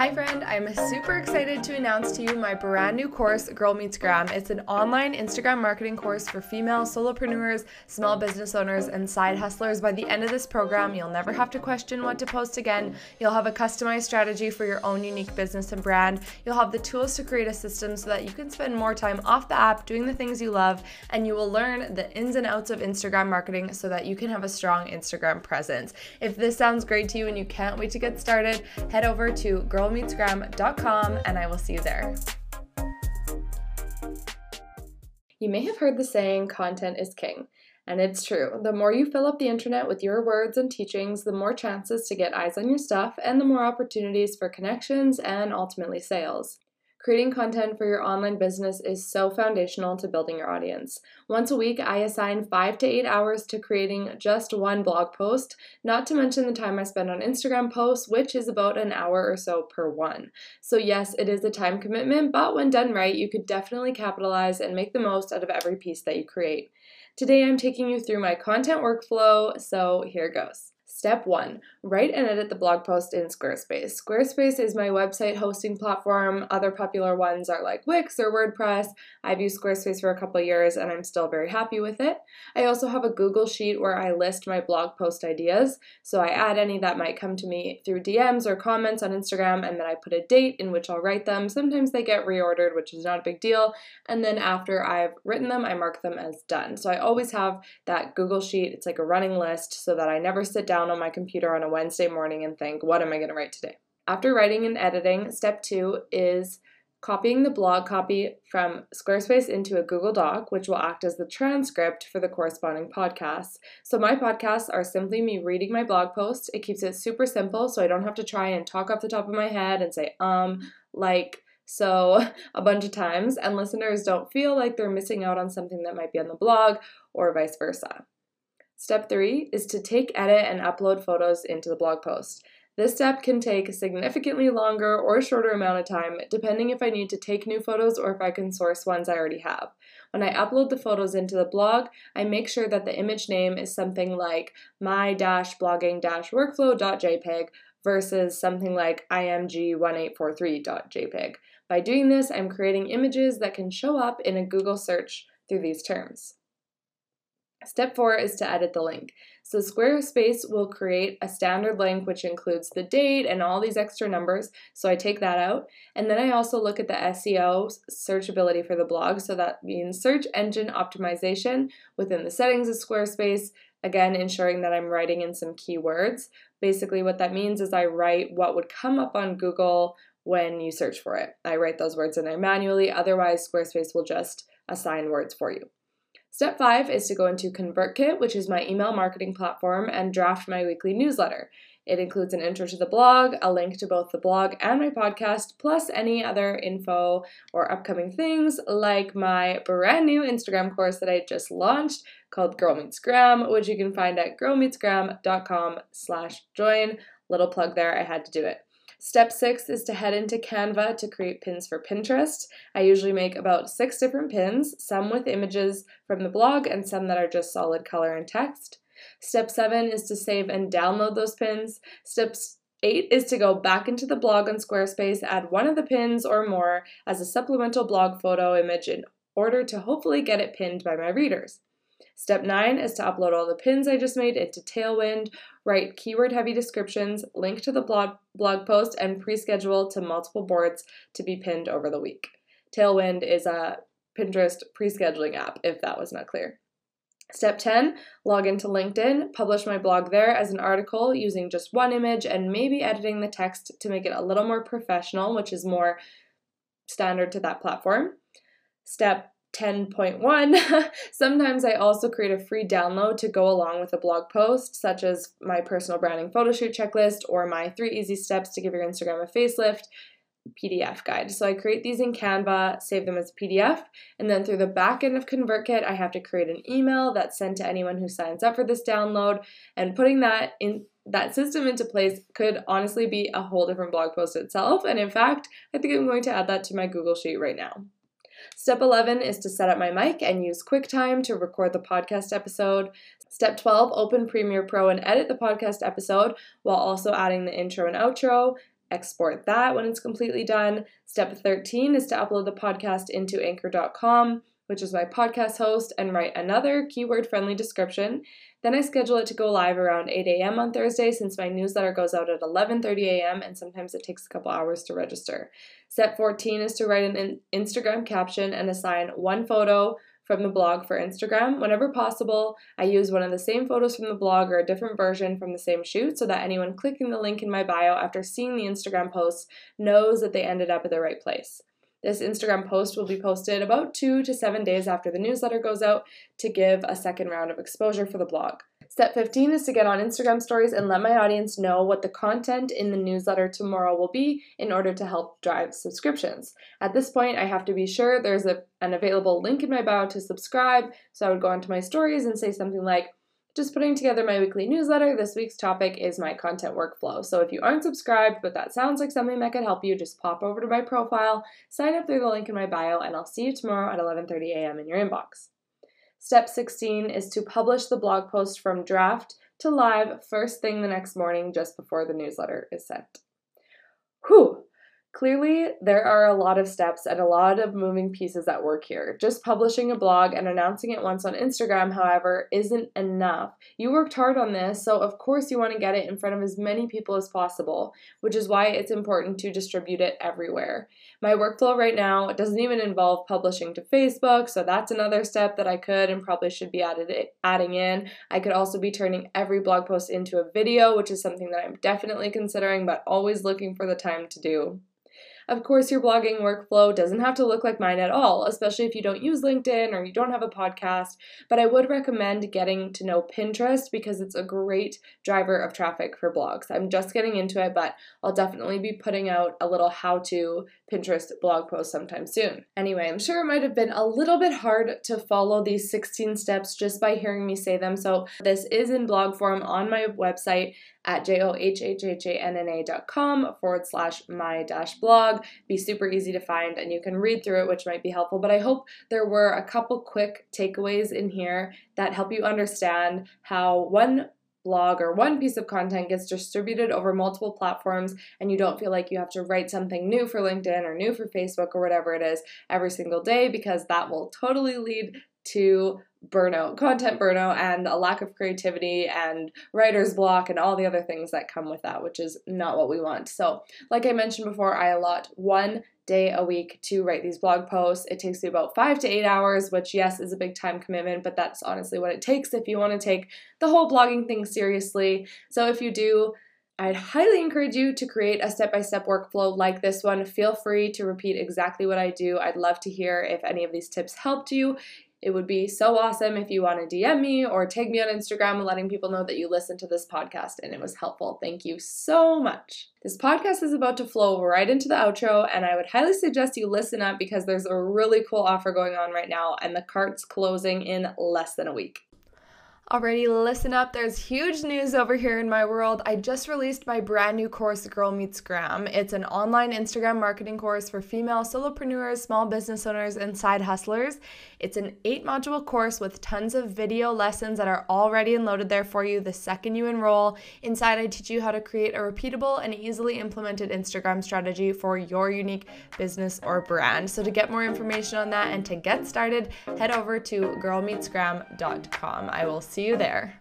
Hi, friend. I'm super excited to announce to you my brand new course, Girl Meets Gram. It's an online Instagram marketing course for female solopreneurs, small business owners, and side hustlers. By the end of this program, you'll never have to question what to post again. You'll have a customized strategy for your own unique business and brand. You'll have the tools to create a system so that you can spend more time off the app doing the things you love, and you will learn the ins and outs of Instagram marketing so that you can have a strong Instagram presence. If this sounds great to you and you can't wait to get started, head over to Girl girlmeetsgram.com, and I will see you there. You may have heard the saying, content is king. And it's true. The more you fill up the internet with your words and teachings, the more chances to get eyes on your stuff and the more opportunities for connections and ultimately sales. Creating content for your online business is so foundational to building your audience. Once a week, I assign five to eight hours to creating just one blog post, not to mention the time I spend on Instagram posts, which is about an hour or so per one. So, yes, it is a time commitment, but when done right, you could definitely capitalize and make the most out of every piece that you create. Today, I'm taking you through my content workflow, so here goes. Step one, write and edit the blog post in Squarespace. Squarespace is my website hosting platform. Other popular ones are like Wix or WordPress. I've used Squarespace for a couple years and I'm still very happy with it. I also have a Google Sheet where I list my blog post ideas. So I add any that might come to me through DMs or comments on Instagram and then I put a date in which I'll write them. Sometimes they get reordered, which is not a big deal. And then after I've written them, I mark them as done. So I always have that Google Sheet. It's like a running list so that I never sit down on my computer on a Wednesday morning and think, what am I going to write today? After writing and editing, step two is copying the blog copy from Squarespace into a Google Doc, which will act as the transcript for the corresponding podcasts. So, my podcasts are simply me reading my blog post. It keeps it super simple, so I don't have to try and talk off the top of my head and say, um, like, so a bunch of times, and listeners don't feel like they're missing out on something that might be on the blog or vice versa. Step three is to take, edit, and upload photos into the blog post. This step can take a significantly longer or shorter amount of time, depending if I need to take new photos or if I can source ones I already have. When I upload the photos into the blog, I make sure that the image name is something like my-blogging-workflow.jpg versus something like img1843.jpg. By doing this, I'm creating images that can show up in a Google search through these terms. Step four is to edit the link. So Squarespace will create a standard link which includes the date and all these extra numbers. So I take that out. And then I also look at the SEO searchability for the blog. So that means search engine optimization within the settings of Squarespace. Again, ensuring that I'm writing in some keywords. Basically, what that means is I write what would come up on Google when you search for it. I write those words in there manually. Otherwise, Squarespace will just assign words for you. Step five is to go into ConvertKit, which is my email marketing platform, and draft my weekly newsletter. It includes an intro to the blog, a link to both the blog and my podcast, plus any other info or upcoming things like my brand new Instagram course that I just launched called Girl Meets Gram, which you can find at girlmeetsgram.com slash join. Little plug there, I had to do it. Step six is to head into Canva to create pins for Pinterest. I usually make about six different pins, some with images from the blog and some that are just solid color and text. Step seven is to save and download those pins. Steps Eight is to go back into the blog on Squarespace, add one of the pins or more as a supplemental blog photo image in order to hopefully get it pinned by my readers. Step 9 is to upload all the pins I just made into Tailwind, write keyword heavy descriptions, link to the blog, blog post, and pre schedule to multiple boards to be pinned over the week. Tailwind is a Pinterest pre scheduling app, if that was not clear. Step 10 log into LinkedIn, publish my blog there as an article using just one image and maybe editing the text to make it a little more professional, which is more standard to that platform. Step 10.1, sometimes I also create a free download to go along with a blog post, such as my personal branding photo shoot checklist or my three easy steps to give your Instagram a facelift PDF guide. So I create these in Canva, save them as PDF, and then through the back end of ConvertKit, I have to create an email that's sent to anyone who signs up for this download. And putting that in that system into place could honestly be a whole different blog post itself. And in fact, I think I'm going to add that to my Google Sheet right now. Step 11 is to set up my mic and use QuickTime to record the podcast episode. Step 12, open Premiere Pro and edit the podcast episode while also adding the intro and outro. export that when it's completely done. Step 13 is to upload the podcast into anchor.com, which is my podcast host, and write another keyword friendly description. Then I schedule it to go live around 8 a.m. on Thursday since my newsletter goes out at 11:30 a.m. and sometimes it takes a couple hours to register. Step 14 is to write an Instagram caption and assign one photo from the blog for Instagram. Whenever possible, I use one of the same photos from the blog or a different version from the same shoot so that anyone clicking the link in my bio after seeing the Instagram post knows that they ended up at the right place. This Instagram post will be posted about two to seven days after the newsletter goes out to give a second round of exposure for the blog. Step 15 is to get on Instagram stories and let my audience know what the content in the newsletter tomorrow will be in order to help drive subscriptions. At this point, I have to be sure there's a, an available link in my bio to subscribe. So I would go onto my stories and say something like, just putting together my weekly newsletter. This week's topic is my content workflow. So if you aren't subscribed, but that sounds like something that could help you, just pop over to my profile, sign up through the link in my bio, and I'll see you tomorrow at 11:30 a.m. in your inbox. Step 16 is to publish the blog post from draft to live first thing the next morning just before the newsletter is sent. Whew, Clearly, there are a lot of steps and a lot of moving pieces at work here. Just publishing a blog and announcing it once on Instagram, however, isn't enough. You worked hard on this, so of course you want to get it in front of as many people as possible, which is why it's important to distribute it everywhere. My workflow right now doesn't even involve publishing to Facebook, so that's another step that I could and probably should be added, adding in. I could also be turning every blog post into a video, which is something that I'm definitely considering but always looking for the time to do. Of course, your blogging workflow doesn't have to look like mine at all, especially if you don't use LinkedIn or you don't have a podcast. But I would recommend getting to know Pinterest because it's a great driver of traffic for blogs. I'm just getting into it, but I'll definitely be putting out a little how to Pinterest blog post sometime soon. Anyway, I'm sure it might have been a little bit hard to follow these 16 steps just by hearing me say them. So this is in blog form on my website at johhhanna.com forward slash my dash blog. Be super easy to find and you can read through it, which might be helpful. But I hope there were a couple quick takeaways in here that help you understand how one blog or one piece of content gets distributed over multiple platforms and you don't feel like you have to write something new for LinkedIn or new for Facebook or whatever it is every single day because that will totally lead to burnout, content burnout, and a lack of creativity and writer's block and all the other things that come with that, which is not what we want. So, like I mentioned before, I allot one day a week to write these blog posts. It takes me about five to eight hours, which, yes, is a big time commitment, but that's honestly what it takes if you want to take the whole blogging thing seriously. So, if you do, I'd highly encourage you to create a step by step workflow like this one. Feel free to repeat exactly what I do. I'd love to hear if any of these tips helped you. It would be so awesome if you want to DM me or tag me on Instagram letting people know that you listened to this podcast and it was helpful. Thank you so much. This podcast is about to flow right into the outro, and I would highly suggest you listen up because there's a really cool offer going on right now, and the cart's closing in less than a week. Already, listen up. There's huge news over here in my world. I just released my brand new course, Girl Meets Gram. It's an online Instagram marketing course for female solopreneurs, small business owners, and side hustlers. It's an eight module course with tons of video lessons that are already loaded there for you the second you enroll. Inside, I teach you how to create a repeatable and easily implemented Instagram strategy for your unique business or brand. So, to get more information on that and to get started, head over to girlmeetsgram.com. I will see see you there.